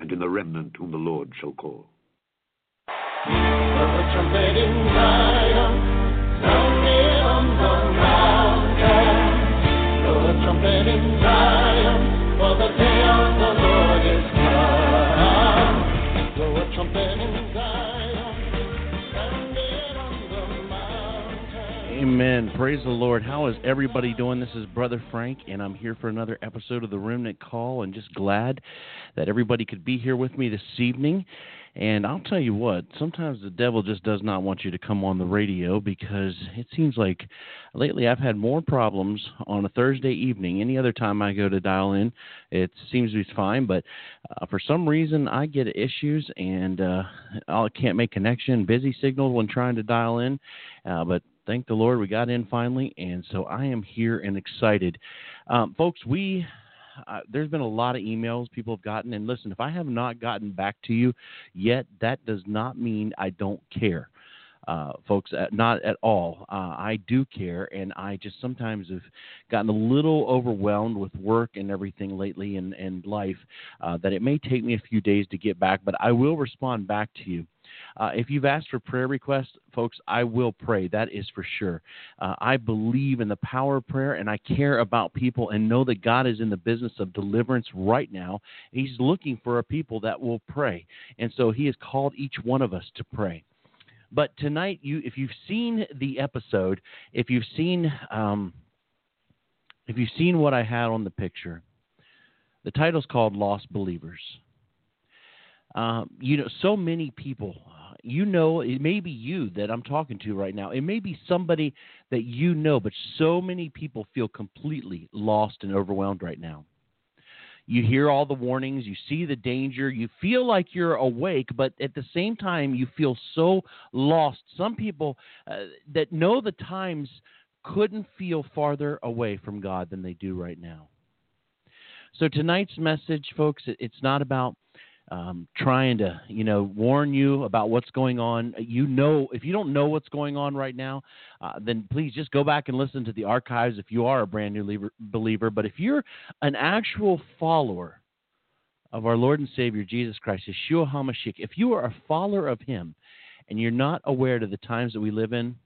and in the remnant whom the Lord shall call. Mountain. The trumpet in Zion, for the day of the Amen. Praise the Lord. How is everybody doing? This is Brother Frank, and I'm here for another episode of the Remnant Call, and just glad that everybody could be here with me this evening. And I'll tell you what, sometimes the devil just does not want you to come on the radio because it seems like lately I've had more problems on a Thursday evening. Any other time I go to dial in, it seems to be fine. But uh, for some reason, I get issues and uh, I can't make connection, busy signal when trying to dial in. Uh, but thank the Lord we got in finally. And so I am here and excited. Um, folks, we uh, there's been a lot of emails people have gotten. And listen, if I have not gotten back to you yet, that does not mean I don't care. Uh, folks, uh, not at all. Uh, I do care, and I just sometimes have gotten a little overwhelmed with work and everything lately and, and life uh, that it may take me a few days to get back, but I will respond back to you. Uh, if you've asked for prayer requests, folks, I will pray. That is for sure. Uh, I believe in the power of prayer and I care about people and know that God is in the business of deliverance right now. He's looking for a people that will pray. And so He has called each one of us to pray. But tonight, you, if you've seen the episode, if you've seen, um, if you've seen what I had on the picture, the title's called "Lost Believers." Um, you know, so many people you know, it may be you that I'm talking to right now. It may be somebody that you know, but so many people feel completely lost and overwhelmed right now. You hear all the warnings, you see the danger, you feel like you're awake, but at the same time, you feel so lost. Some people uh, that know the times couldn't feel farther away from God than they do right now. So, tonight's message, folks, it's not about um, trying to you know warn you about what's going on. You know, if you don't know what's going on right now, uh, then please just go back and listen to the archives if you are a brand new believer. But if you're an actual follower of our Lord and Savior Jesus Christ, Yeshua HaMashiach, if you are a follower of Him and you're not aware to the times that we live in,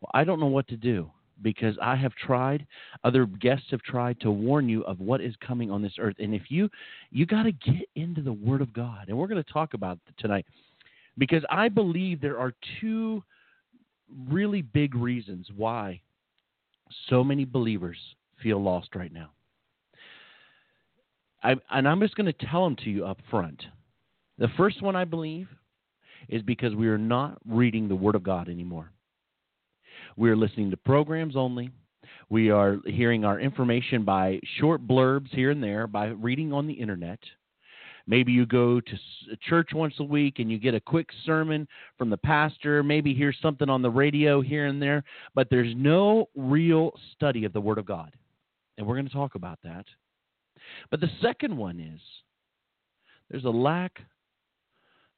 well, I don't know what to do because I have tried, other guests have tried to warn you of what is coming on this earth. And if you you got to get into the Word of God, and we're going to talk about tonight, because I believe there are two really big reasons why so many believers feel lost right now. I, and I'm just going to tell them to you up front. The first one I believe is because we are not reading the Word of God anymore. We are listening to programs only. We are hearing our information by short blurbs here and there, by reading on the internet. Maybe you go to church once a week and you get a quick sermon from the pastor, maybe hear something on the radio here and there, but there's no real study of the Word of God. And we're going to talk about that. But the second one is there's a lack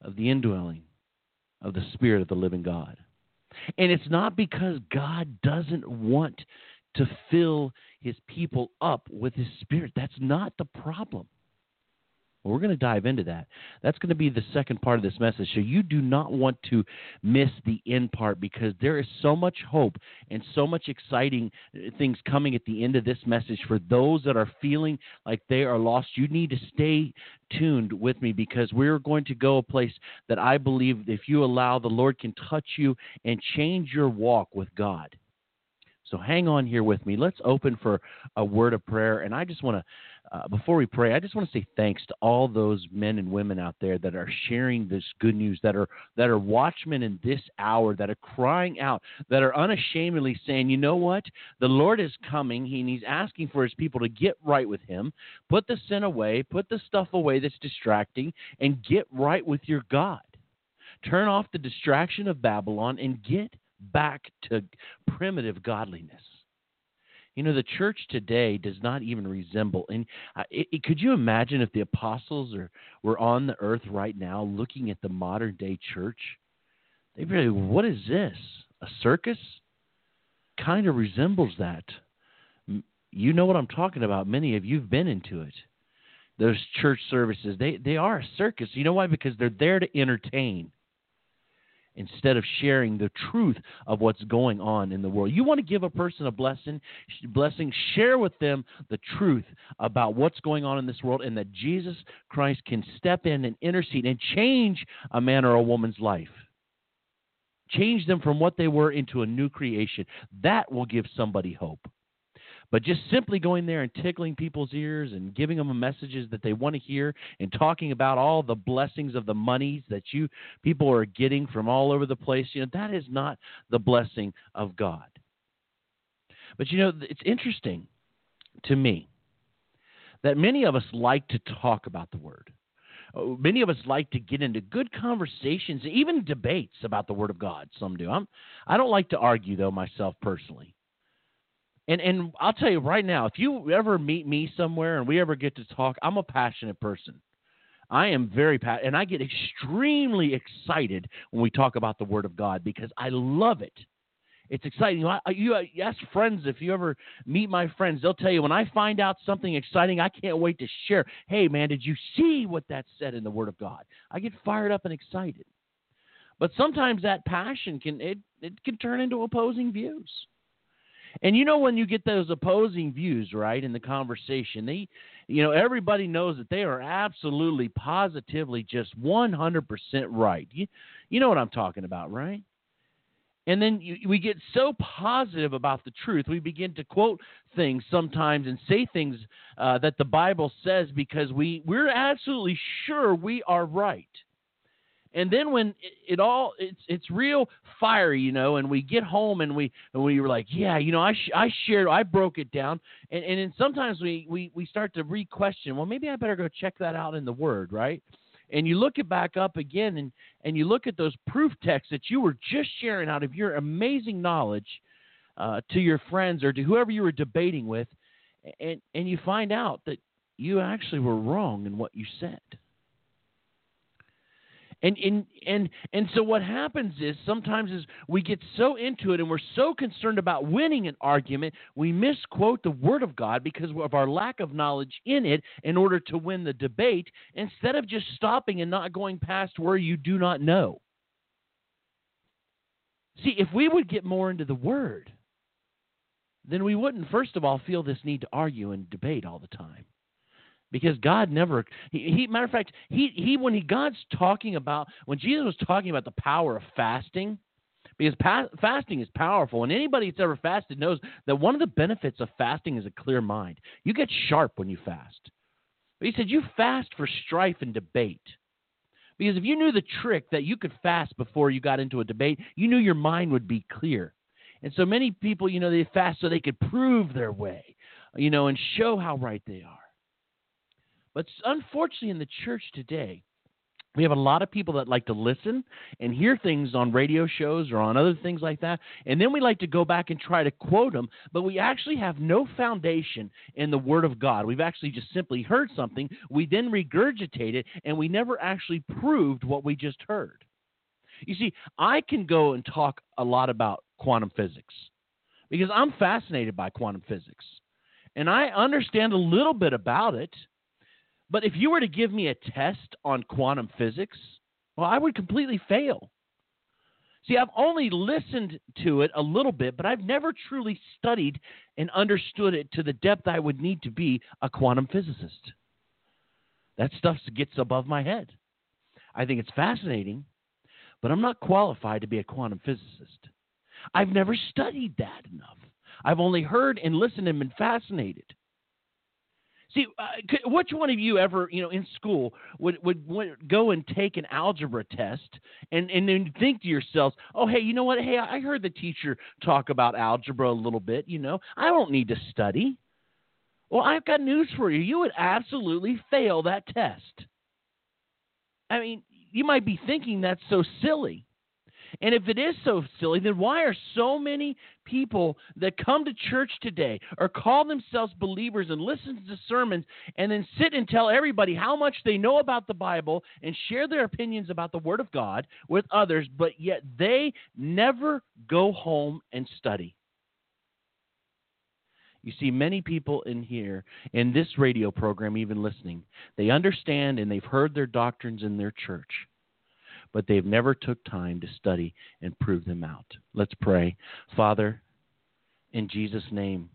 of the indwelling of the Spirit of the living God. And it's not because God doesn't want to fill his people up with his spirit. That's not the problem. We're going to dive into that. That's going to be the second part of this message. So you do not want to miss the end part because there is so much hope and so much exciting uh, things coming at the end of this message for those that are feeling like they are lost. You need to stay tuned with me because we're going to go a place that I believe if you allow, the Lord can touch you and change your walk with God. So hang on here with me. Let's open for a word of prayer. And I just want to uh, before we pray, I just want to say thanks to all those men and women out there that are sharing this good news, that are that are watchmen in this hour, that are crying out, that are unashamedly saying, "You know what? The Lord is coming, and He's asking for His people to get right with Him, put the sin away, put the stuff away that's distracting, and get right with your God. Turn off the distraction of Babylon and get back to primitive godliness." You know, the church today does not even resemble. And uh, it, it, could you imagine if the apostles are were on the earth right now, looking at the modern day church? They'd be like, "What is this? A circus?" Kind of resembles that. You know what I'm talking about. Many of you've been into it. Those church services, they they are a circus. You know why? Because they're there to entertain instead of sharing the truth of what's going on in the world. You want to give a person a blessing, blessing, share with them the truth about what's going on in this world and that Jesus Christ can step in and intercede and change a man or a woman's life. Change them from what they were into a new creation. That will give somebody hope. But just simply going there and tickling people's ears and giving them messages that they want to hear and talking about all the blessings of the monies that you people are getting from all over the place, you know, that is not the blessing of God. But you know, it's interesting to me that many of us like to talk about the word. Uh, many of us like to get into good conversations, even debates about the Word of God. Some do. I'm, I don't like to argue, though, myself personally. And and I'll tell you right now, if you ever meet me somewhere and we ever get to talk, I'm a passionate person. I am very passionate, and I get extremely excited when we talk about the Word of God because I love it. It's exciting. You, you, ask friends if you ever meet my friends, they'll tell you when I find out something exciting, I can't wait to share. Hey, man, did you see what that said in the Word of God? I get fired up and excited. But sometimes that passion can it, it can turn into opposing views. And you know when you get those opposing views, right, in the conversation, they you know, everybody knows that they are absolutely positively just 100% right. You, you know what I'm talking about, right? And then you, we get so positive about the truth, we begin to quote things sometimes and say things uh, that the Bible says because we, we're absolutely sure we are right. And then when it, it, all it's it's real fiery, you know, and we get home and we and we were like, yeah, you know, I sh- I shared, I broke it down, and and then sometimes we we we start to re-question. Well, maybe I better go check that out in the Word, right? And you look it back up again, and and you look at those proof texts that you were just sharing out of your amazing knowledge uh, to your friends or to whoever you were debating with, and and you find out that you actually were wrong in what you said. And, and and and so what happens is sometimes is we get so into it and we're so concerned about winning an argument we misquote the word of God because of our lack of knowledge in it in order to win the debate instead of just stopping and not going past where you do not know. See, if we would get more into the word, then we wouldn't first of all feel this need to argue and debate all the time because God never he, he, matter of fact he he when he God's talking about when Jesus was talking about the power of fasting because pa- fasting is powerful and anybody that's ever fasted knows that one of the benefits of fasting is a clear mind. You get sharp when you fast. But he said you fast for strife and debate. Because if you knew the trick that you could fast before you got into a debate you knew your mind would be clear. And so many people you know they fast so they could prove their way you know and show how right they are but unfortunately, in the church today, we have a lot of people that like to listen and hear things on radio shows or on other things like that. And then we like to go back and try to quote them, but we actually have no foundation in the Word of God. We've actually just simply heard something, we then regurgitate it, and we never actually proved what we just heard. You see, I can go and talk a lot about quantum physics because I'm fascinated by quantum physics. And I understand a little bit about it but if you were to give me a test on quantum physics, well, I would completely fail. See, I've only listened to it a little bit, but I've never truly studied and understood it to the depth I would need to be a quantum physicist. That stuff gets above my head. I think it's fascinating, but I'm not qualified to be a quantum physicist. I've never studied that enough. I've only heard and listened and been fascinated. See, uh, which one of you ever, you know, in school would, would, would go and take an algebra test and and then think to yourselves, oh, hey, you know what? Hey, I heard the teacher talk about algebra a little bit. You know, I don't need to study. Well, I've got news for you. You would absolutely fail that test. I mean, you might be thinking that's so silly. And if it is so silly, then why are so many people that come to church today or call themselves believers and listen to sermons and then sit and tell everybody how much they know about the Bible and share their opinions about the Word of God with others, but yet they never go home and study? You see, many people in here, in this radio program, even listening, they understand and they've heard their doctrines in their church but they've never took time to study and prove them out. Let's pray. Father, in Jesus' name,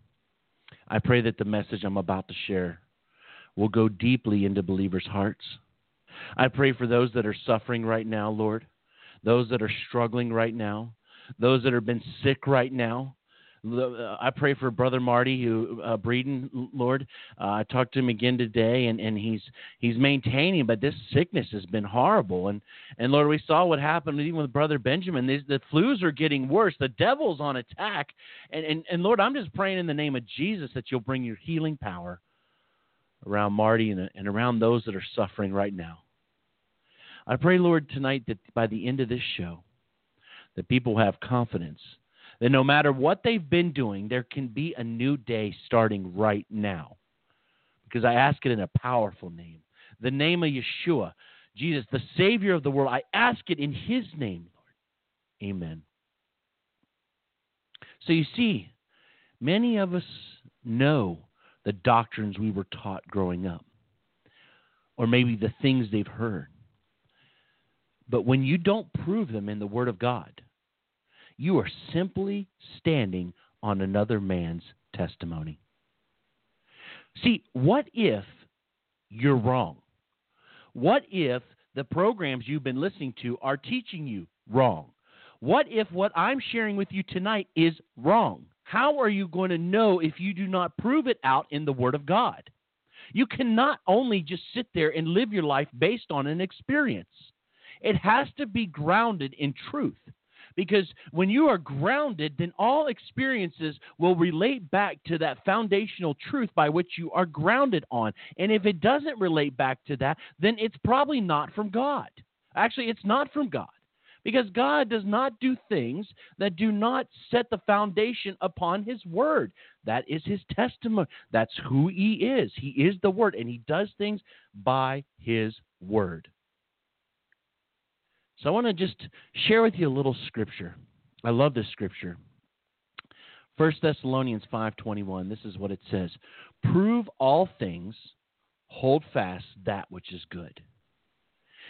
I pray that the message I'm about to share will go deeply into believers' hearts. I pray for those that are suffering right now, Lord, those that are struggling right now, those that have been sick right now, I pray for Brother Marty, who uh, Breeden, Lord. Uh, I talked to him again today, and, and he's he's maintaining, but this sickness has been horrible. And and Lord, we saw what happened even with Brother Benjamin. These, the flus are getting worse. The devil's on attack. And, and and Lord, I'm just praying in the name of Jesus that you'll bring your healing power around Marty and, and around those that are suffering right now. I pray, Lord, tonight that by the end of this show, that people have confidence that no matter what they've been doing, there can be a new day starting right now. Because I ask it in a powerful name the name of Yeshua, Jesus, the Savior of the world. I ask it in His name, Lord. Amen. So you see, many of us know the doctrines we were taught growing up, or maybe the things they've heard. But when you don't prove them in the Word of God, you are simply standing on another man's testimony. See, what if you're wrong? What if the programs you've been listening to are teaching you wrong? What if what I'm sharing with you tonight is wrong? How are you going to know if you do not prove it out in the Word of God? You cannot only just sit there and live your life based on an experience. It has to be grounded in truth. Because when you are grounded, then all experiences will relate back to that foundational truth by which you are grounded on. And if it doesn't relate back to that, then it's probably not from God. Actually, it's not from God. Because God does not do things that do not set the foundation upon His Word. That is His testimony. That's who He is. He is the Word, and He does things by His Word. So I want to just share with you a little scripture. I love this scripture. 1 Thessalonians 5:21. This is what it says. Prove all things, hold fast that which is good.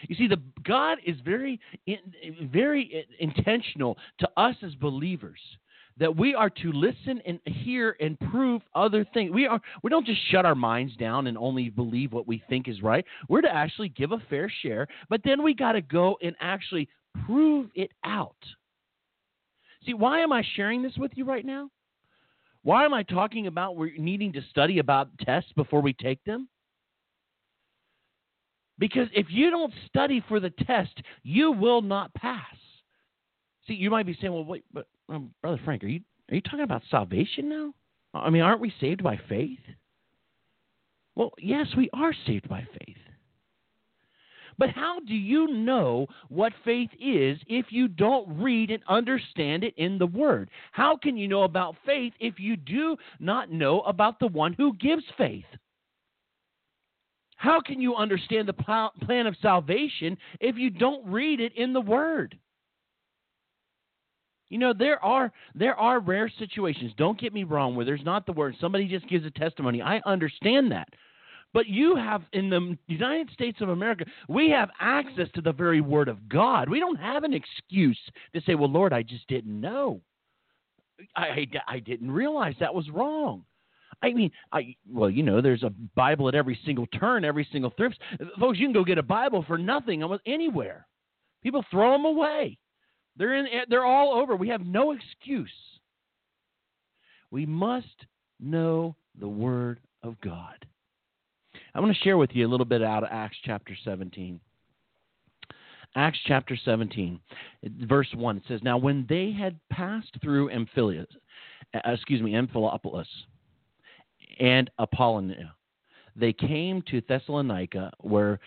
You see, the God is very, very intentional to us as believers that we are to listen and hear and prove other things. We are we don't just shut our minds down and only believe what we think is right. We're to actually give a fair share, but then we got to go and actually prove it out. See, why am I sharing this with you right now? Why am I talking about we're needing to study about tests before we take them? Because if you don't study for the test, you will not pass. See, you might be saying, "Well, wait, but brother Frank, are you are you talking about salvation now? I mean, aren't we saved by faith? Well, yes, we are saved by faith. But how do you know what faith is if you don't read and understand it in the Word? How can you know about faith if you do not know about the one who gives faith? How can you understand the plan of salvation if you don't read it in the Word? You know, there are there are rare situations, don't get me wrong, where there's not the word somebody just gives a testimony. I understand that. But you have in the United States of America, we have access to the very word of God. We don't have an excuse to say, "Well, Lord, I just didn't know. I I, I didn't realize that was wrong." I mean, I well, you know, there's a Bible at every single turn, every single thrift. Folks, you can go get a Bible for nothing almost anywhere. People throw them away. They're in they're all over. We have no excuse. We must know the word of God. I want to share with you a little bit out of Acts chapter 17. Acts chapter 17, verse 1, it says, Now when they had passed through Amphipolis, uh, excuse me, Amphipolis and Apollonia, they came to Thessalonica, where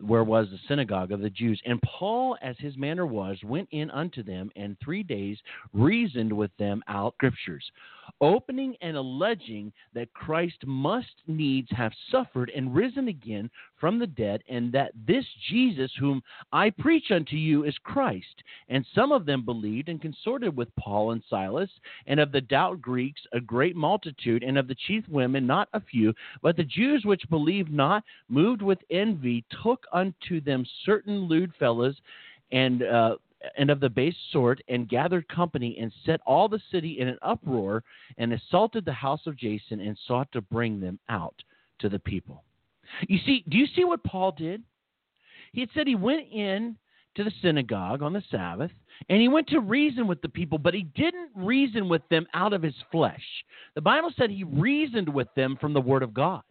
where was the synagogue of the Jews. And Paul, as his manner was, went in unto them, and three days reasoned with them out scriptures, opening and alleging that Christ must needs have suffered and risen again from the dead, and that this Jesus whom I preach unto you is Christ. And some of them believed and consorted with Paul and Silas, and of the doubt Greeks a great multitude, and of the chief women not a few. But the Jews which believed not, moved with envy, took unto them certain lewd fellows, and uh, and of the base sort, and gathered company, and set all the city in an uproar, and assaulted the house of Jason, and sought to bring them out to the people. You see, do you see what Paul did? He had said he went in to the synagogue on the Sabbath, and he went to reason with the people, but he didn't reason with them out of his flesh. The Bible said he reasoned with them from the Word of God.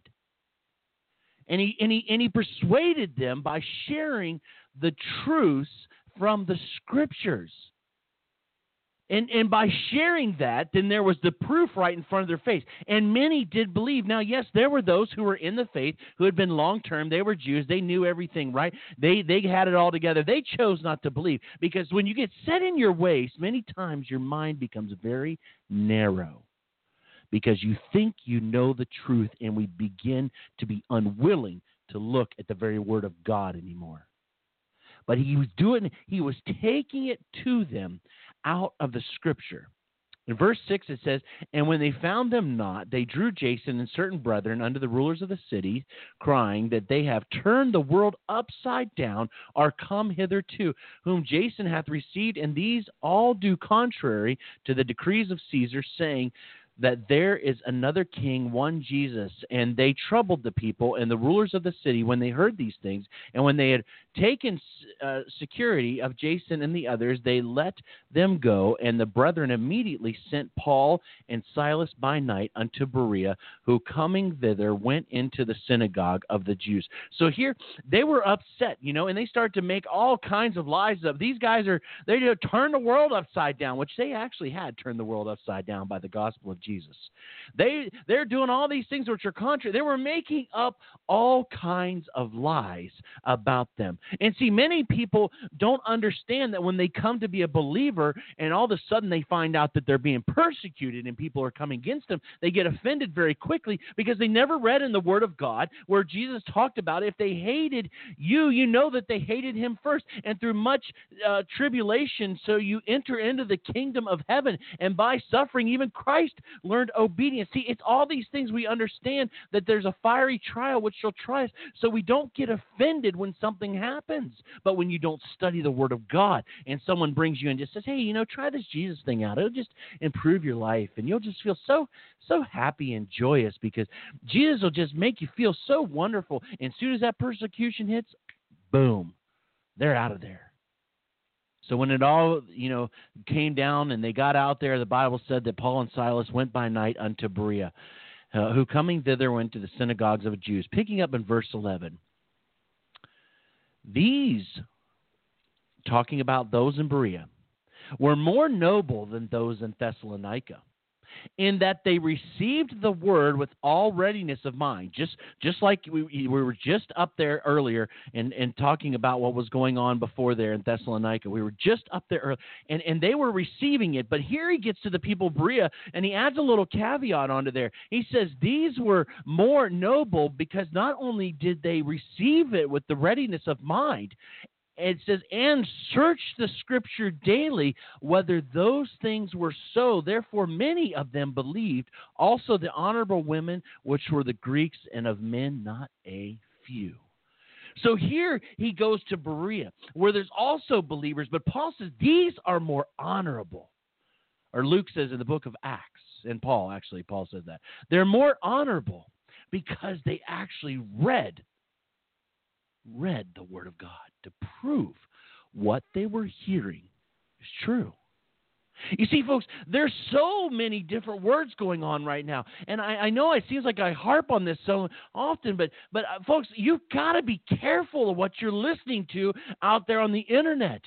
And he, and he, and he persuaded them by sharing the truths from the scriptures. And, and by sharing that, then there was the proof right in front of their face. And many did believe. Now, yes, there were those who were in the faith who had been long term. They were Jews. They knew everything, right? They, they had it all together. They chose not to believe. Because when you get set in your ways, many times your mind becomes very narrow. Because you think you know the truth, and we begin to be unwilling to look at the very word of God anymore but he was doing he was taking it to them out of the scripture. In verse 6 it says, And when they found them not, they drew Jason and certain brethren unto the rulers of the city, crying that they have turned the world upside down, are come hitherto, whom Jason hath received, and these all do contrary to the decrees of Caesar, saying, that there is another king, one Jesus. And they troubled the people and the rulers of the city when they heard these things. And when they had taken uh, security of Jason and the others, they let them go. And the brethren immediately sent Paul and Silas by night unto Berea, who coming thither went into the synagogue of the Jews. So here they were upset, you know, and they started to make all kinds of lies up. These guys are, they turn the world upside down, which they actually had turned the world upside down by the gospel of Jesus. They they're doing all these things which are contrary. They were making up all kinds of lies about them. And see, many people don't understand that when they come to be a believer and all of a sudden they find out that they're being persecuted and people are coming against them, they get offended very quickly because they never read in the Word of God where Jesus talked about if they hated you, you know that they hated him first. And through much uh, tribulation, so you enter into the kingdom of heaven. And by suffering, even Christ learned obedience. See, it's all these things we understand that there's a fiery trial which shall try us, so we don't get offended when something happens. But when you don't study the Word of God and someone brings you and just says, "Hey, you know, try this Jesus thing out. It'll just improve your life, and you'll just feel so so happy and joyous because Jesus will just make you feel so wonderful." And as soon as that persecution hits, boom, they're out of there. So when it all, you know, came down and they got out there, the Bible said that Paul and Silas went by night unto Berea, uh, who coming thither went to the synagogues of the Jews. Picking up in verse 11. These, talking about those in Berea, were more noble than those in Thessalonica in that they received the word with all readiness of mind. Just just like we, we were just up there earlier and, and talking about what was going on before there in Thessalonica. We were just up there early, and, and they were receiving it. But here he gets to the people of Berea and he adds a little caveat onto there. He says these were more noble because not only did they receive it with the readiness of mind, it says, and search the scripture daily whether those things were so. Therefore, many of them believed. Also, the honorable women, which were the Greeks, and of men not a few. So here he goes to Berea, where there's also believers, but Paul says these are more honorable. Or Luke says in the book of Acts, and Paul, actually, Paul says that. They're more honorable because they actually read read the Word of God to prove what they were hearing is true. You see, folks, there's so many different words going on right now, and I, I know it seems like I harp on this so often, but but uh, folks, you've got to be careful of what you're listening to out there on the internet.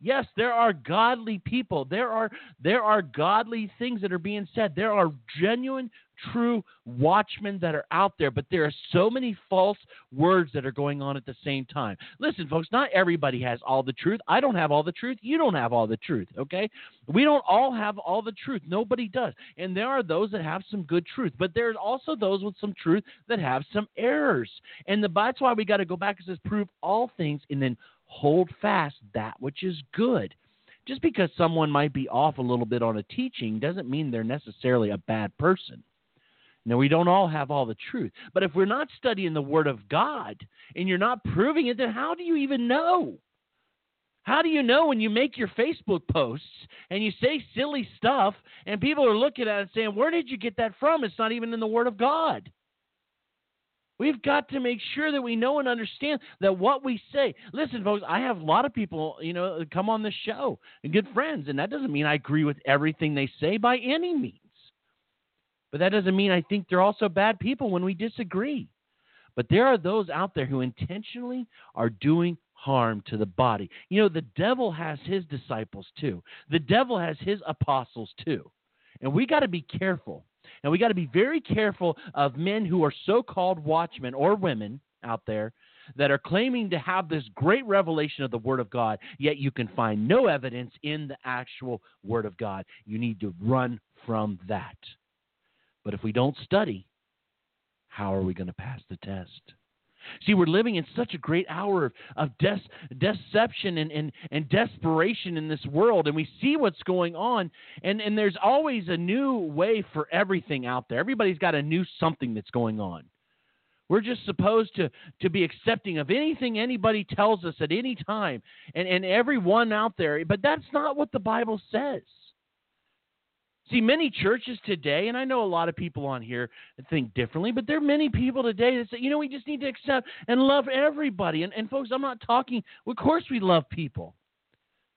Yes, there are godly people. There are there are godly things that are being said. There are genuine true watchmen that are out there, but there are so many false words that are going on at the same time. Listen, folks, not everybody has all the truth. I don't have all the truth. You don't have all the truth, okay? We don't all have all the truth. Nobody does. And there are those that have some good truth, but there's also those with some truth that have some errors. And the, that's why we got to go back and says, prove all things and then hold fast that which is good just because someone might be off a little bit on a teaching doesn't mean they're necessarily a bad person. Now, we don't all have all the truth. But if we're not studying the Word of God and you're not proving it, then how do you even know? How do you know when you make your Facebook posts and you say silly stuff and people are looking at it saying, Where did you get that from? It's not even in the Word of God. We've got to make sure that we know and understand that what we say. Listen, folks, I have a lot of people, you know, come on this show and good friends, and that doesn't mean I agree with everything they say by any means. But that doesn't mean I think they're also bad people when we disagree. But there are those out there who intentionally are doing harm to the body. You know, the devil has his disciples too, the devil has his apostles too. And we got to be careful. And we got to be very careful of men who are so called watchmen or women out there that are claiming to have this great revelation of the Word of God, yet you can find no evidence in the actual Word of God. You need to run from that. But if we don't study, how are we going to pass the test? See, we're living in such a great hour of, of des- deception and, and, and desperation in this world, and we see what's going on, and, and there's always a new way for everything out there. Everybody's got a new something that's going on. We're just supposed to, to be accepting of anything anybody tells us at any time and, and everyone out there, but that's not what the Bible says. See, many churches today, and I know a lot of people on here think differently, but there are many people today that say, you know, we just need to accept and love everybody. And, and folks, I'm not talking, of course, we love people,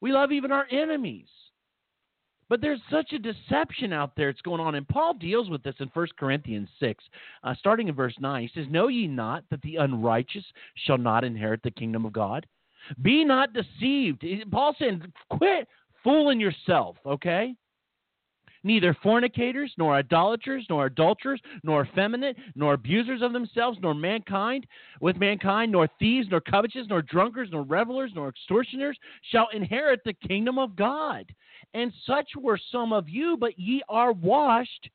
we love even our enemies. But there's such a deception out there that's going on. And Paul deals with this in 1 Corinthians 6, uh, starting in verse 9. He says, Know ye not that the unrighteous shall not inherit the kingdom of God? Be not deceived. Paul saying, Quit fooling yourself, okay? Neither fornicators, nor idolaters, nor adulterers, nor effeminate, nor abusers of themselves, nor mankind with mankind, nor thieves, nor covetous, nor drunkards, nor revelers, nor extortioners shall inherit the kingdom of God. And such were some of you, but ye are washed,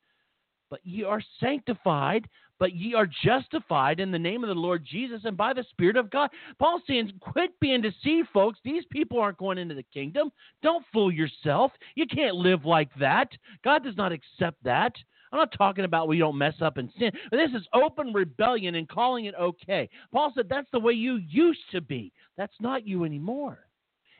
but ye are sanctified, but ye are justified in the name of the Lord Jesus and by the Spirit of God. Paul's saying, quit being deceived, folks. These people aren't going into the kingdom. Don't fool yourself. You can't live like that. God does not accept that. I'm not talking about we don't mess up and sin, this is open rebellion and calling it okay. Paul said that's the way you used to be. That's not you anymore.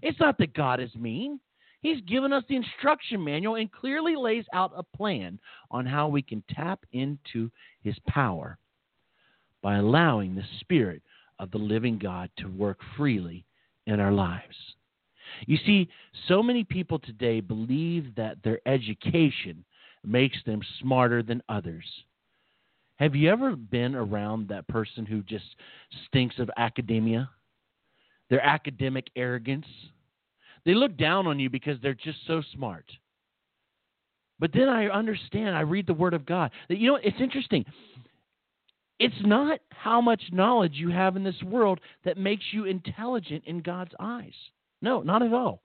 It's not that God is mean. He's given us the instruction manual and clearly lays out a plan on how we can tap into his power by allowing the Spirit of the living God to work freely in our lives. You see, so many people today believe that their education makes them smarter than others. Have you ever been around that person who just stinks of academia? Their academic arrogance? They look down on you because they're just so smart. But then I understand, I read the Word of God. That you know, it's interesting. It's not how much knowledge you have in this world that makes you intelligent in God's eyes. No, not at all.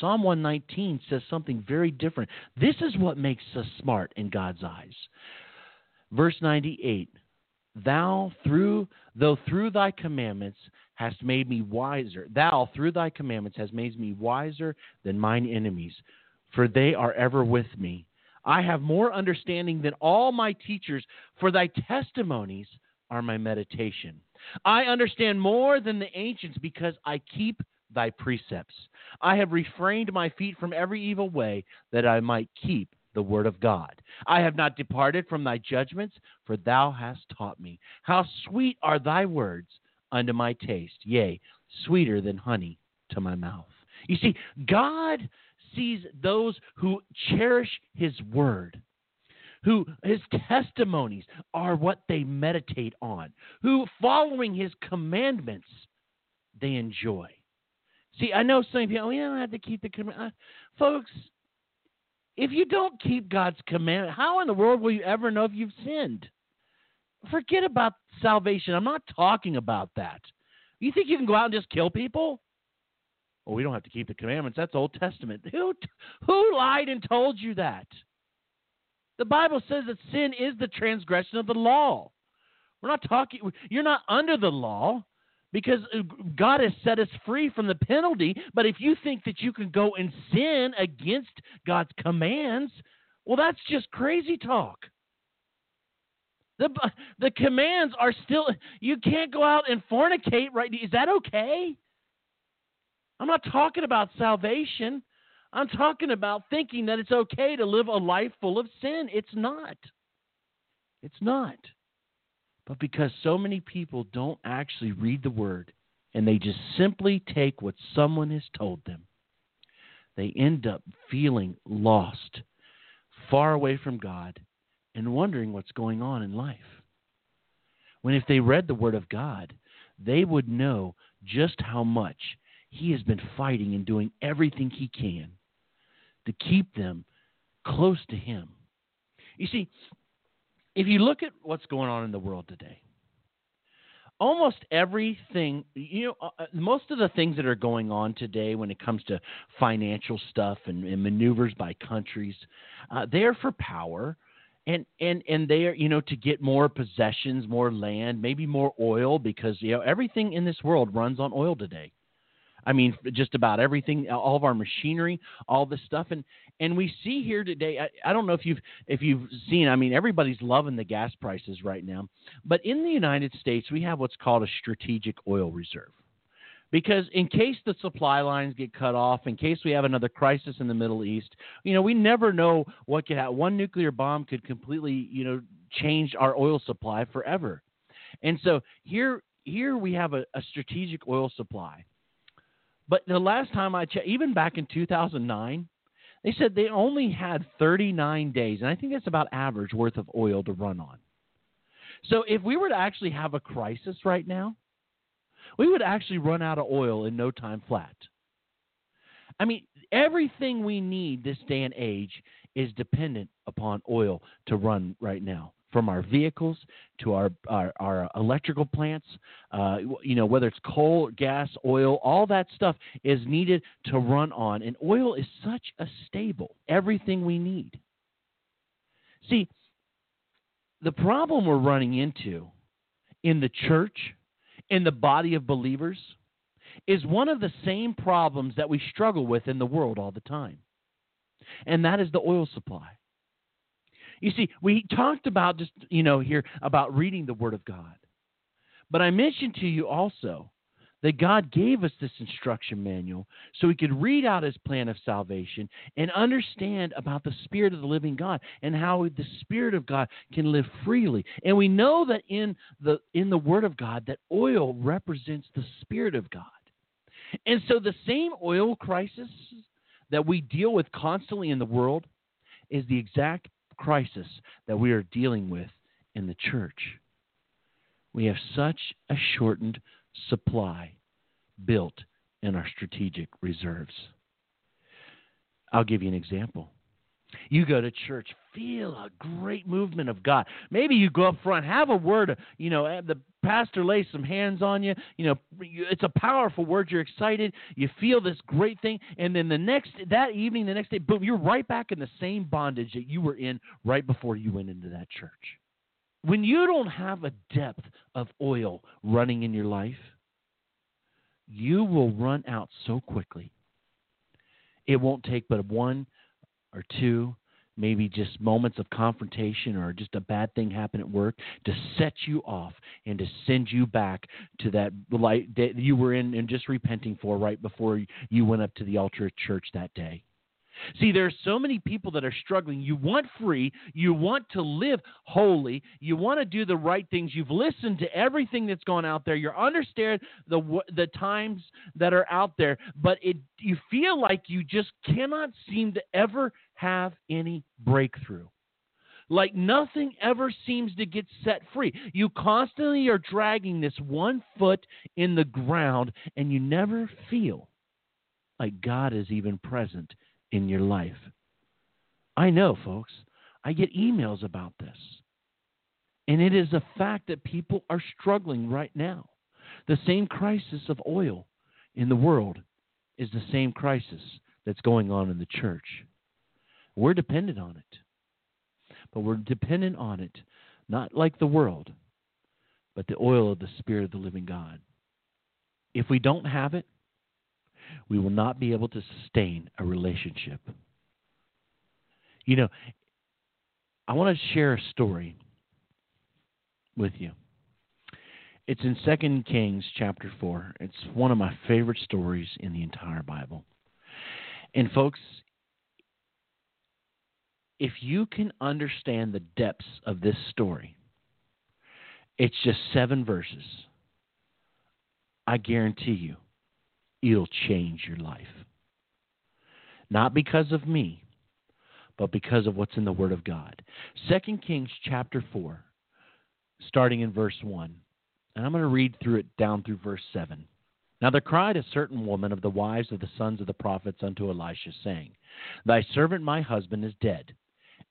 Psalm 119 says something very different. This is what makes us smart in God's eyes. Verse 98 Thou through though through thy commandments hast made me wiser. Thou, through thy commandments, hast made me wiser than mine enemies, for they are ever with me. I have more understanding than all my teachers, for thy testimonies are my meditation. I understand more than the ancients because I keep thy precepts. I have refrained my feet from every evil way that I might keep the word of God. I have not departed from thy judgments, for thou hast taught me. How sweet are thy words unto my taste, yea, sweeter than honey to my mouth. You see, God sees those who cherish His word, who His testimonies are what they meditate on, who following His commandments they enjoy. See, I know some people, you don't have to keep the commandments. Uh, folks, if you don't keep God's commandment, how in the world will you ever know if you've sinned? Forget about salvation. I'm not talking about that. You think you can go out and just kill people? Well, we don't have to keep the commandments. That's Old Testament. Who who lied and told you that? The Bible says that sin is the transgression of the law. We're not talking you're not under the law because uh, God has set us free from the penalty, but if you think that you can go and sin against God's commands, well that's just crazy talk. The the commands are still you can't go out and fornicate right is that okay? I'm not talking about salvation. I'm talking about thinking that it's okay to live a life full of sin. It's not. It's not. But because so many people don't actually read the word and they just simply take what someone has told them, they end up feeling lost, far away from God, and wondering what's going on in life. When if they read the Word of God, they would know just how much he has been fighting and doing everything he can to keep them close to him. You see, if you look at what's going on in the world today, almost everything, you know, uh, uh, most of the things that are going on today when it comes to financial stuff and, and maneuvers by countries, uh, they are for power. And, and and they are you know to get more possessions, more land, maybe more oil because you know everything in this world runs on oil today. I mean, just about everything, all of our machinery, all this stuff, and and we see here today. I, I don't know if you've if you've seen. I mean, everybody's loving the gas prices right now, but in the United States, we have what's called a strategic oil reserve. Because in case the supply lines get cut off, in case we have another crisis in the Middle East, you know, we never know what could happen. One nuclear bomb could completely, you know, change our oil supply forever. And so here, here we have a, a strategic oil supply but the last time I checked, even back in 2009, they said they only had 39 days, and I think that's about average worth of oil to run on. So if we were to actually have a crisis right now, we would actually run out of oil in no time flat. I mean, everything we need this day and age is dependent upon oil to run right now from our vehicles to our our, our electrical plants, uh, you know, whether it's coal, gas, oil, all that stuff is needed to run on. And oil is such a stable, everything we need. See, the problem we're running into in the church, in the body of believers, is one of the same problems that we struggle with in the world all the time. And that is the oil supply. You see, we talked about just, you know, here about reading the Word of God. But I mentioned to you also that God gave us this instruction manual so we could read out his plan of salvation and understand about the Spirit of the living God and how the Spirit of God can live freely. And we know that in the in the Word of God that oil represents the Spirit of God. And so the same oil crisis that we deal with constantly in the world is the exact crisis that we are dealing with in the church. We have such a shortened supply built in our strategic reserves. I'll give you an example. You go to church, feel a great movement of God. Maybe you go up front, have a word, you know, the pastor lays some hands on you. You know, it's a powerful word. You're excited. You feel this great thing. And then the next, that evening, the next day, boom, you're right back in the same bondage that you were in right before you went into that church. When you don't have a depth of oil running in your life, you will run out so quickly. It won't take but one or two maybe just moments of confrontation or just a bad thing happen at work to set you off and to send you back to that light that you were in and just repenting for right before you went up to the altar at church that day. See, there are so many people that are struggling. You want free, you want to live holy, you want to do the right things. You've listened to everything that's gone out there. You understand the the times that are out there, but it you feel like you just cannot seem to ever have any breakthrough. Like nothing ever seems to get set free. You constantly are dragging this one foot in the ground, and you never feel like God is even present in your life. I know, folks. I get emails about this. And it is a fact that people are struggling right now. The same crisis of oil in the world is the same crisis that's going on in the church. We're dependent on it. But we're dependent on it, not like the world, but the oil of the Spirit of the living God. If we don't have it, we will not be able to sustain a relationship. You know, I want to share a story with you. It's in 2 Kings chapter 4. It's one of my favorite stories in the entire Bible. And folks, if you can understand the depths of this story, it's just seven verses. I guarantee you, it'll change your life. Not because of me, but because of what's in the Word of God. Second Kings chapter 4, starting in verse 1. And I'm going to read through it down through verse 7. Now there cried a certain woman of the wives of the sons of the prophets unto Elisha, saying, Thy servant my husband is dead.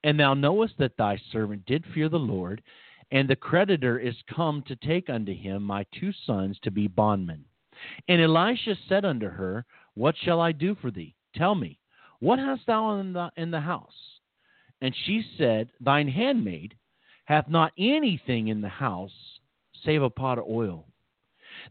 And thou knowest that thy servant did fear the Lord, and the creditor is come to take unto him my two sons to be bondmen. And Elisha said unto her, What shall I do for thee? Tell me, what hast thou in the, in the house? And she said, Thine handmaid hath not anything in the house save a pot of oil.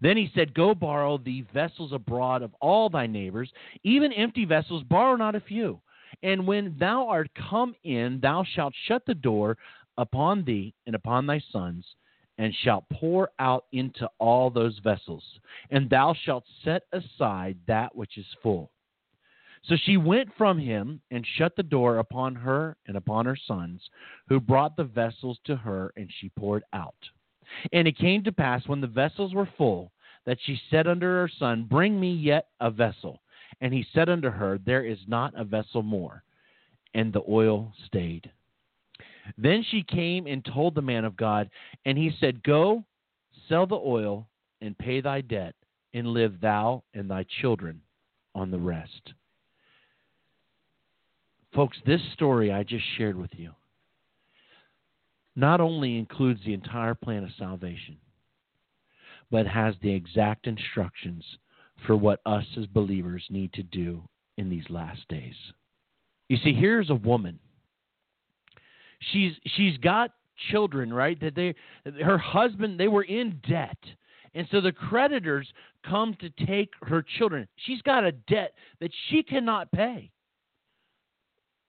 Then he said, Go borrow the vessels abroad of all thy neighbors, even empty vessels, borrow not a few. And when thou art come in, thou shalt shut the door upon thee and upon thy sons, and shalt pour out into all those vessels, and thou shalt set aside that which is full. So she went from him and shut the door upon her and upon her sons, who brought the vessels to her, and she poured out. And it came to pass when the vessels were full, that she said unto her son, Bring me yet a vessel. And he said unto her, There is not a vessel more. And the oil stayed. Then she came and told the man of God, and he said, Go, sell the oil, and pay thy debt, and live thou and thy children on the rest. Folks, this story I just shared with you not only includes the entire plan of salvation, but has the exact instructions for what us as believers need to do in these last days. You see, here's a woman she's she's got children, right? That they her husband they were in debt. And so the creditors come to take her children. She's got a debt that she cannot pay.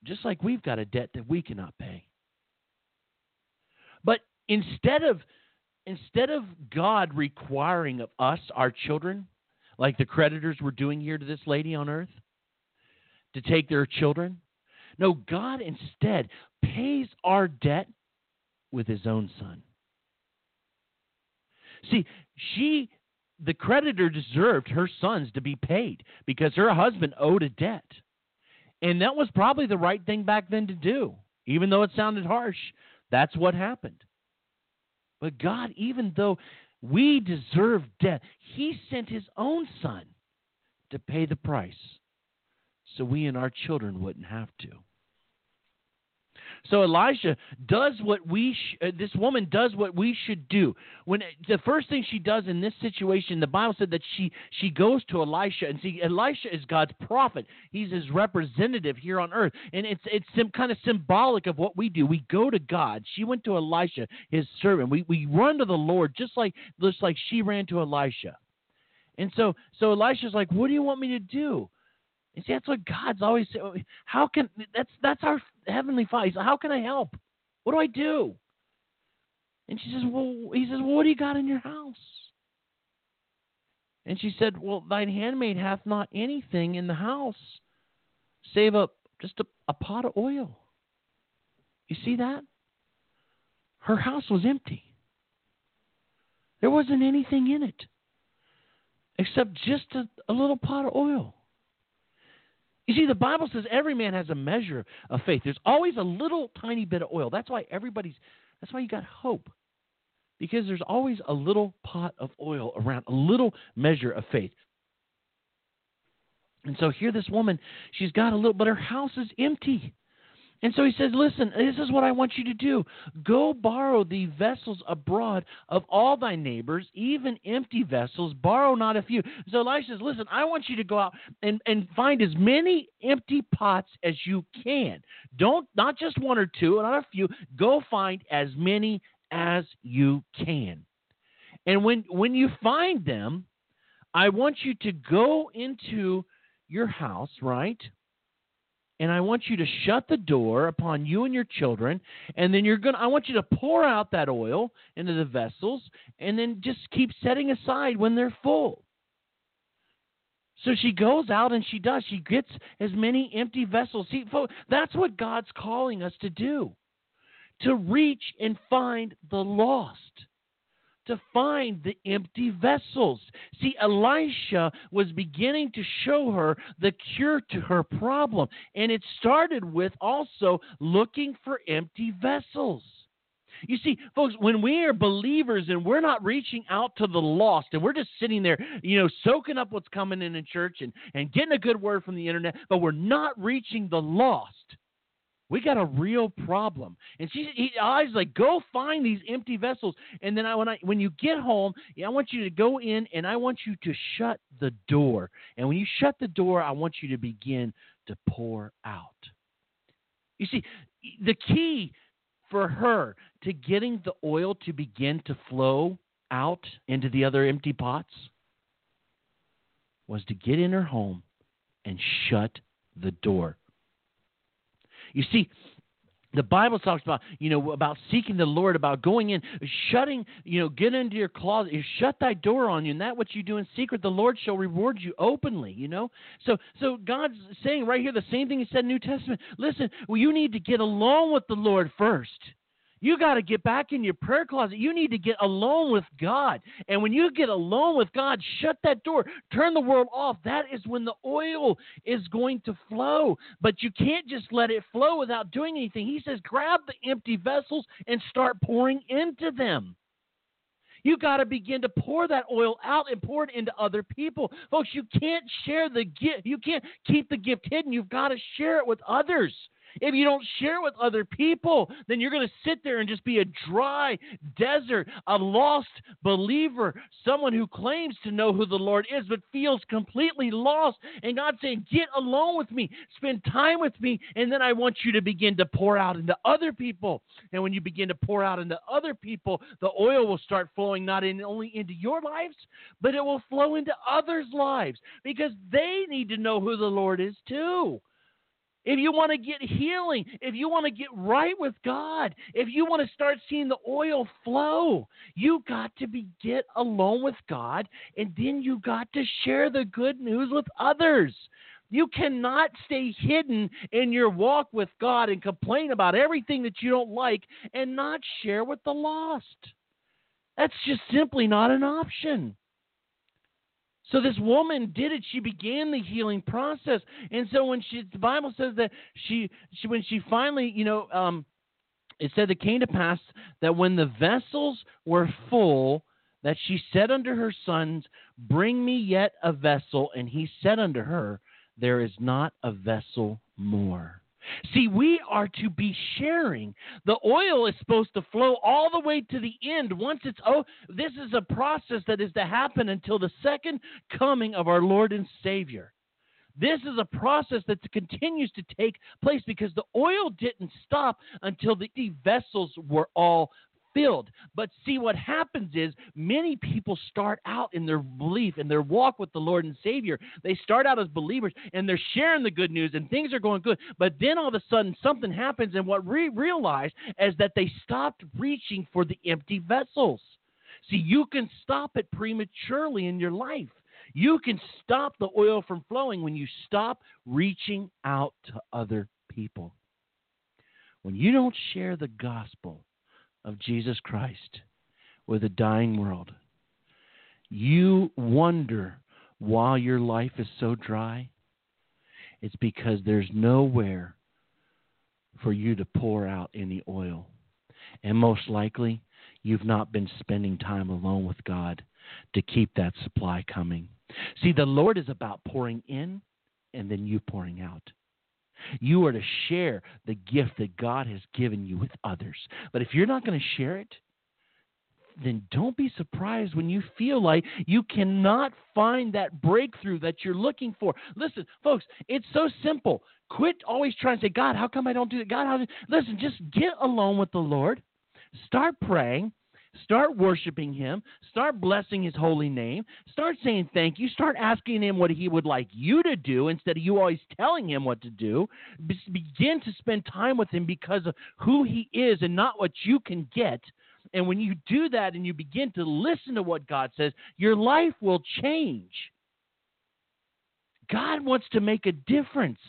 Just like we've got a debt that we cannot pay. But instead of instead of God requiring of us our children, like the creditors were doing here to this lady on earth, to take their children, no, God instead pays our debt with his own son. See, she, the creditor deserved her sons to be paid because her husband owed a debt. And that was probably the right thing back then to do. Even though it sounded harsh, that's what happened. But God, even though we deserve death, He sent His own Son to pay the price so we and our children wouldn't have to. So Elijah does what we sh- uh, this woman does what we should do. When the first thing she does in this situation, the Bible said that she she goes to Elisha and see Elisha is God's prophet. He's his representative here on earth, and it's it's some kind of symbolic of what we do. We go to God. She went to Elisha, his servant. We we run to the Lord just like just like she ran to Elisha. And so so Elisha's like, "What do you want me to do?" And see, that's what God's always saying. Oh, how can that's that's our heavenly Father? How can I help? What do I do? And she says, Well, he says, well, what do you got in your house? And she said, Well, thine handmaid hath not anything in the house save a just a, a pot of oil. You see that? Her house was empty. There wasn't anything in it except just a, a little pot of oil. You see, the Bible says every man has a measure of faith. There's always a little tiny bit of oil. That's why everybody's, that's why you got hope. Because there's always a little pot of oil around, a little measure of faith. And so here, this woman, she's got a little, but her house is empty. And so he says, Listen, this is what I want you to do. Go borrow the vessels abroad of all thy neighbors, even empty vessels. Borrow not a few. So Elisha says, Listen, I want you to go out and, and find as many empty pots as you can. Don't, not just one or two, not a few. Go find as many as you can. And when, when you find them, I want you to go into your house, right? And I want you to shut the door upon you and your children, and then you're going to I want you to pour out that oil into the vessels and then just keep setting aside when they're full. So she goes out and she does. She gets as many empty vessels. See, folks, that's what God's calling us to do. To reach and find the lost to find the empty vessels. See, Elisha was beginning to show her the cure to her problem, and it started with also looking for empty vessels. You see, folks, when we are believers and we're not reaching out to the lost and we're just sitting there, you know, soaking up what's coming in in church and, and getting a good word from the internet, but we're not reaching the lost, we got a real problem. And she, he, I was like, go find these empty vessels. And then I, when I, when you get home, I want you to go in and I want you to shut the door. And when you shut the door, I want you to begin to pour out. You see, the key for her to getting the oil to begin to flow out into the other empty pots was to get in her home and shut the door. You see, the Bible talks about, you know, about seeking the Lord, about going in, shutting, you know, get into your closet, you shut thy door on you, and that what you do in secret, the Lord shall reward you openly, you know? So so God's saying right here the same thing he said in New Testament. Listen, well, you need to get along with the Lord first. You got to get back in your prayer closet. You need to get alone with God. And when you get alone with God, shut that door, turn the world off. That is when the oil is going to flow. But you can't just let it flow without doing anything. He says, grab the empty vessels and start pouring into them. You got to begin to pour that oil out and pour it into other people. Folks, you can't share the gift. You can't keep the gift hidden. You've got to share it with others. If you don't share with other people, then you're going to sit there and just be a dry desert, a lost believer, someone who claims to know who the Lord is but feels completely lost. And God's saying, Get alone with me, spend time with me, and then I want you to begin to pour out into other people. And when you begin to pour out into other people, the oil will start flowing not in, only into your lives, but it will flow into others' lives because they need to know who the Lord is too if you want to get healing, if you want to get right with God, if you want to start seeing the oil flow, you got to be get alone with God and then you got to share the good news with others. You cannot stay hidden in your walk with God and complain about everything that you don't like and not share with the lost. That's just simply not an option. So this woman did it. She began the healing process, and so when she, the Bible says that she, she when she finally, you know, um, it said it came to pass that when the vessels were full, that she said unto her sons, Bring me yet a vessel. And he said unto her, There is not a vessel more. See, we are to be sharing. The oil is supposed to flow all the way to the end. Once it's oh, this is a process that is to happen until the second coming of our Lord and Savior. This is a process that continues to take place because the oil didn't stop until the vessels were all filled. But see, what happens is many people start out in their belief, and their walk with the Lord and Savior. They start out as believers and they're sharing the good news and things are going good. But then all of a sudden something happens, and what we realize is that they stopped reaching for the empty vessels. See, you can stop it prematurely in your life. You can stop the oil from flowing when you stop reaching out to other people. When you don't share the gospel of Jesus Christ with a dying world, you wonder why your life is so dry. It's because there's nowhere for you to pour out any oil. And most likely, you've not been spending time alone with God to keep that supply coming. See, the Lord is about pouring in and then you pouring out. You are to share the gift that God has given you with others. But if you're not going to share it, then don't be surprised when you feel like you cannot find that breakthrough that you're looking for. Listen, folks, it's so simple. Quit always trying to say, God, how come I don't do that? God, how do... Listen, just get alone with the Lord. Start praying Start worshiping Him. Start blessing His holy name. Start saying thank you. Start asking Him what He would like you to do instead of you always telling Him what to do. Be- begin to spend time with Him because of who He is and not what you can get. And when you do that and you begin to listen to what God says, your life will change. God wants to make a difference,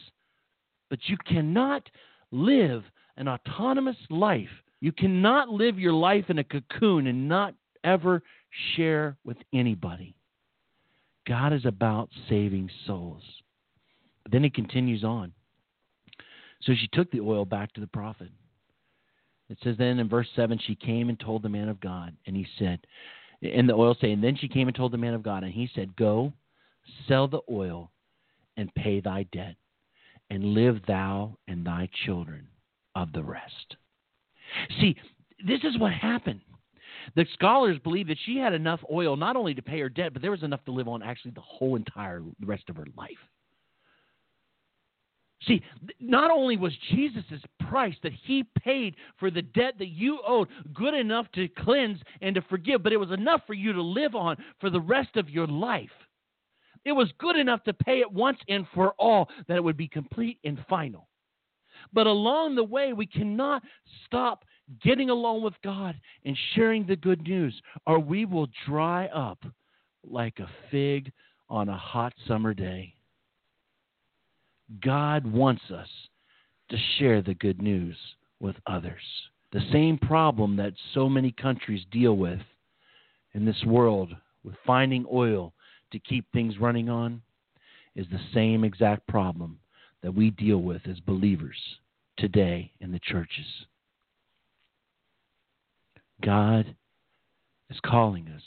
but you cannot live an autonomous life you cannot live your life in a cocoon and not ever share with anybody. God is about saving souls. But then he continues on. So she took the oil back to the prophet. It says then in verse 7 she came and told the man of God, and he said, and the oil say, and then she came and told the man of God, and he said, Go, sell the oil, and pay thy debt, and live thou and thy children of the rest. See, this is what happened. The scholars believe that she had enough oil not only to pay her debt, but there was enough to live on actually the whole entire rest of her life. See, not only was Jesus' price that he paid for the debt that you owed good enough to cleanse and to forgive, but it was enough for you to live on for the rest of your life. It was good enough to pay it once and for all that it would be complete and final. But along the way, we cannot stop getting along with God and sharing the good news, or we will dry up like a fig on a hot summer day. God wants us to share the good news with others. The same problem that so many countries deal with in this world with finding oil to keep things running on is the same exact problem that we deal with as believers today in the churches. God is calling us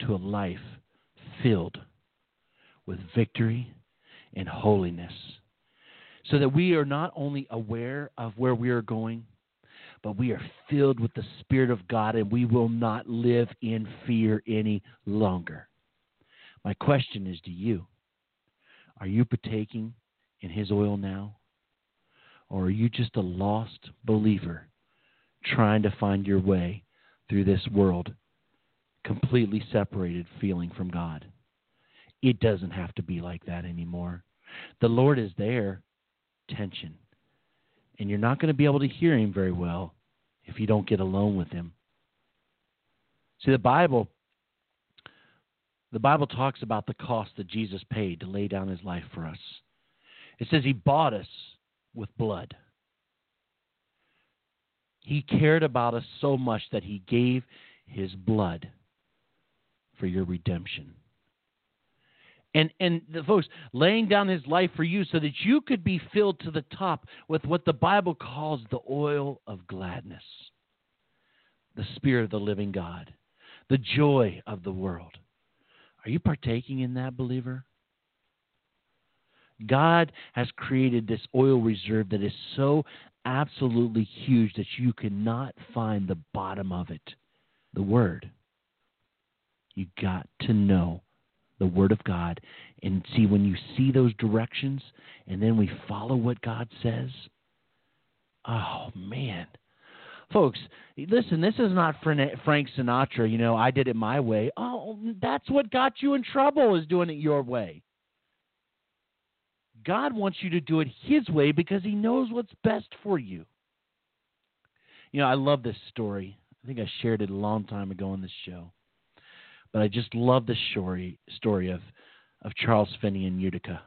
to a life filled with victory and holiness so that we are not only aware of where we are going, but we are filled with the Spirit of God and we will not live in fear any longer. My question is to you Are you partaking in His oil now? Or are you just a lost believer trying to find your way through this world, completely separated, feeling from God? It doesn't have to be like that anymore. The Lord is there, tension. And you're not going to be able to hear Him very well if you don't get alone with Him. See, the Bible. The Bible talks about the cost that Jesus paid to lay down his life for us. It says he bought us with blood. He cared about us so much that he gave his blood for your redemption. And and the folks laying down his life for you so that you could be filled to the top with what the Bible calls the oil of gladness. The spirit of the living God, the joy of the world. Are you partaking in that, believer? God has created this oil reserve that is so absolutely huge that you cannot find the bottom of it. The Word. You got to know the Word of God and see when you see those directions and then we follow what God says. Oh, man. Folks, listen, this is not Frank Sinatra, you know, I did it my way. Oh, that's what got you in trouble is doing it your way. God wants you to do it His way because He knows what's best for you. You know, I love this story. I think I shared it a long time ago on this show. But I just love the story story of, of Charles Finney in Utica,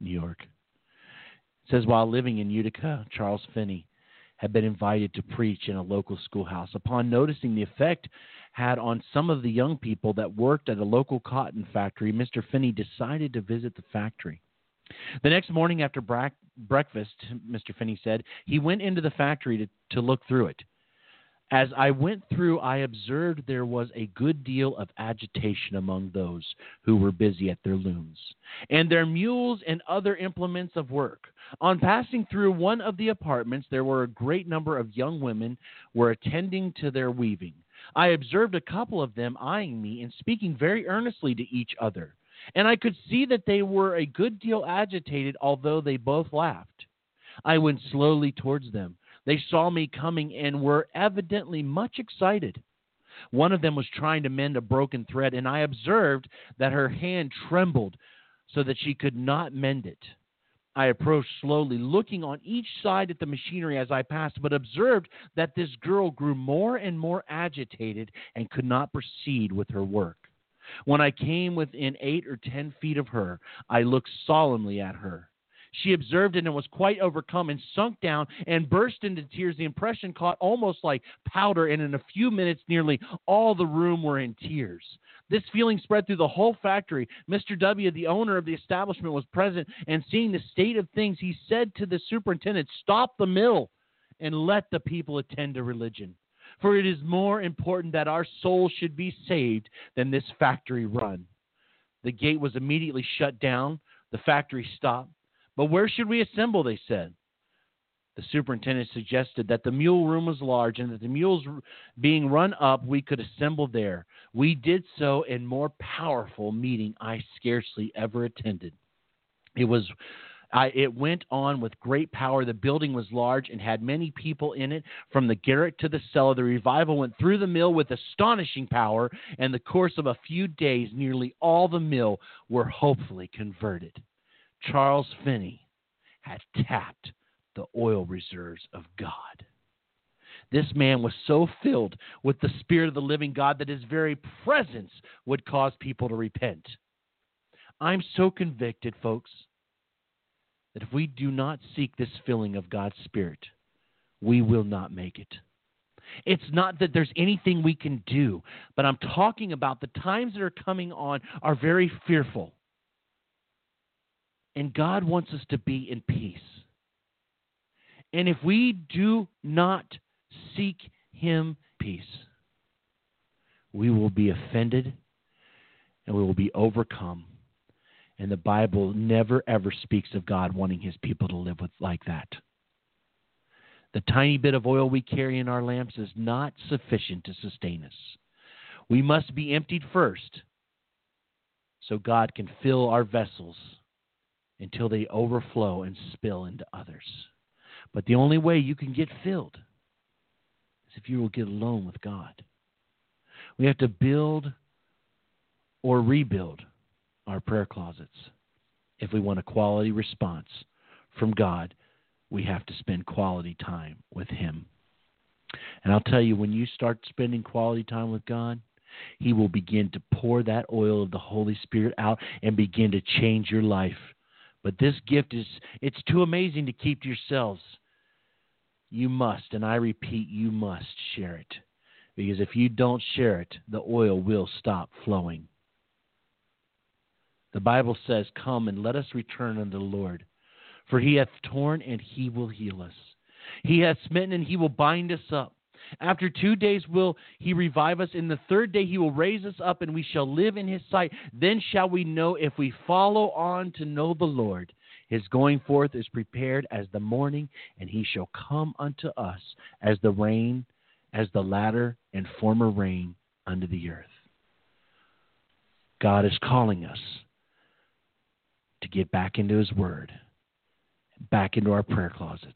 New York. It says while living in Utica, Charles Finney had been invited to preach in a local schoolhouse. Upon noticing the effect had on some of the young people that worked at a local cotton factory, Mr. Finney decided to visit the factory. The next morning after bra- breakfast, Mr. Finney said, he went into the factory to, to look through it. As I went through, I observed there was a good deal of agitation among those who were busy at their looms, and their mules and other implements of work. On passing through one of the apartments, there were a great number of young women were attending to their weaving. I observed a couple of them eyeing me and speaking very earnestly to each other, and I could see that they were a good deal agitated, although they both laughed. I went slowly towards them they saw me coming and were evidently much excited. One of them was trying to mend a broken thread, and I observed that her hand trembled so that she could not mend it. I approached slowly, looking on each side at the machinery as I passed, but observed that this girl grew more and more agitated and could not proceed with her work. When I came within eight or ten feet of her, I looked solemnly at her. She observed it and was quite overcome and sunk down and burst into tears. The impression caught almost like powder, and in a few minutes, nearly all the room were in tears. This feeling spread through the whole factory. Mr. W., the owner of the establishment, was present, and seeing the state of things, he said to the superintendent, Stop the mill and let the people attend to religion. For it is more important that our souls should be saved than this factory run. The gate was immediately shut down. The factory stopped. But where should we assemble? They said. The superintendent suggested that the mule room was large and that the mules being run up, we could assemble there. We did so in more powerful meeting I scarcely ever attended. It was It went on with great power. The building was large and had many people in it, from the garret to the cellar. The revival went through the mill with astonishing power, and the course of a few days, nearly all the mill were hopefully converted. Charles Finney had tapped the oil reserves of God. This man was so filled with the Spirit of the living God that his very presence would cause people to repent. I'm so convicted, folks, that if we do not seek this filling of God's Spirit, we will not make it. It's not that there's anything we can do, but I'm talking about the times that are coming on are very fearful. And God wants us to be in peace. And if we do not seek Him peace, we will be offended and we will be overcome. And the Bible never ever speaks of God wanting His people to live with, like that. The tiny bit of oil we carry in our lamps is not sufficient to sustain us. We must be emptied first so God can fill our vessels until they overflow and spill into others. But the only way you can get filled is if you will get alone with God. We have to build or rebuild our prayer closets. If we want a quality response from God, we have to spend quality time with Him. And I'll tell you, when you start spending quality time with God, He will begin to pour that oil of the Holy Spirit out and begin to change your life but this gift is it's too amazing to keep to yourselves. You must, and I repeat, you must share it. Because if you don't share it, the oil will stop flowing. The Bible says, Come and let us return unto the Lord. For he hath torn and he will heal us. He hath smitten and he will bind us up. After two days will he revive us. In the third day he will raise us up, and we shall live in his sight. Then shall we know if we follow on to know the Lord. His going forth is prepared as the morning, and he shall come unto us as the rain, as the latter and former rain unto the earth. God is calling us to get back into his word, back into our prayer closets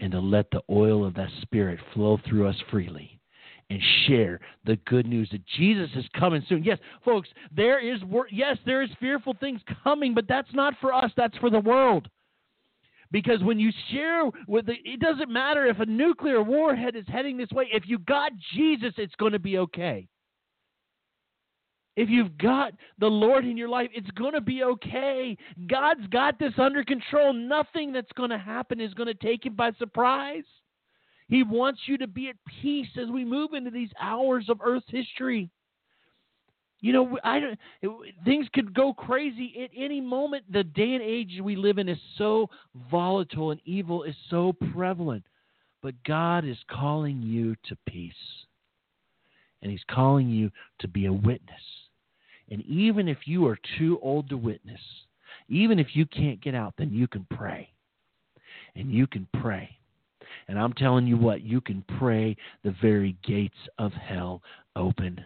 and to let the oil of that Spirit flow through us freely and share the good news that Jesus is coming soon. Yes, folks, there is yes, there is fearful things coming, but that's not for us, that's for the world. Because when you share with the, it doesn't matter if a nuclear warhead is heading this way. If you got Jesus, it's going to be okay. If you've got the Lord in your life, it's going to be okay. God's got this under control. Nothing that's going to happen is going to take him by surprise. He wants you to be at peace as we move into these hours of Earth's history. You know, I don't, things could go crazy at any moment. The day and age we live in is so volatile and evil is so prevalent. But God is calling you to peace. And He's calling you to be a witness. And even if you are too old to witness, even if you can't get out, then you can pray. And you can pray. And I'm telling you what, you can pray the very gates of hell open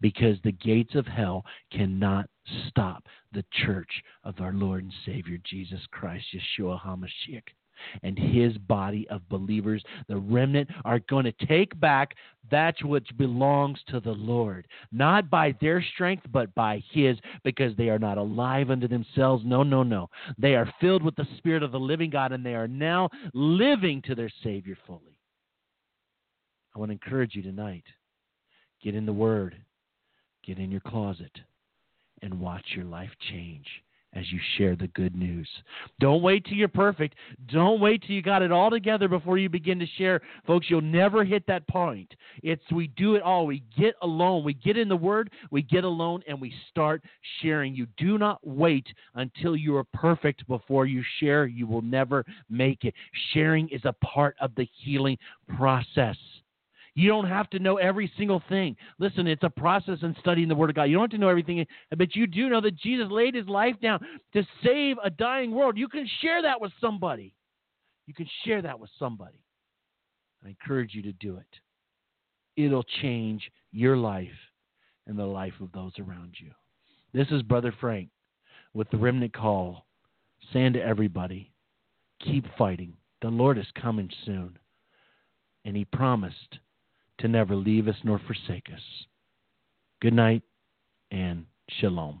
because the gates of hell cannot stop the church of our Lord and Savior Jesus Christ, Yeshua HaMashiach. And his body of believers, the remnant, are going to take back that which belongs to the Lord, not by their strength, but by his, because they are not alive unto themselves. No, no, no. They are filled with the Spirit of the living God, and they are now living to their Savior fully. I want to encourage you tonight get in the Word, Get in your closet and watch your life change as you share the good news. Don't wait till you're perfect. Don't wait till you got it all together before you begin to share. Folks, you'll never hit that point. It's we do it all. We get alone. We get in the word, we get alone and we start sharing. You do not wait until you are perfect before you share. You will never make it. Sharing is a part of the healing process. You don't have to know every single thing. Listen, it's a process in studying the Word of God. You don't have to know everything, but you do know that Jesus laid his life down to save a dying world. You can share that with somebody. You can share that with somebody. I encourage you to do it. It'll change your life and the life of those around you. This is Brother Frank with the Remnant Call saying to everybody, keep fighting. The Lord is coming soon. And He promised to never leave us nor forsake us. Good night and shalom.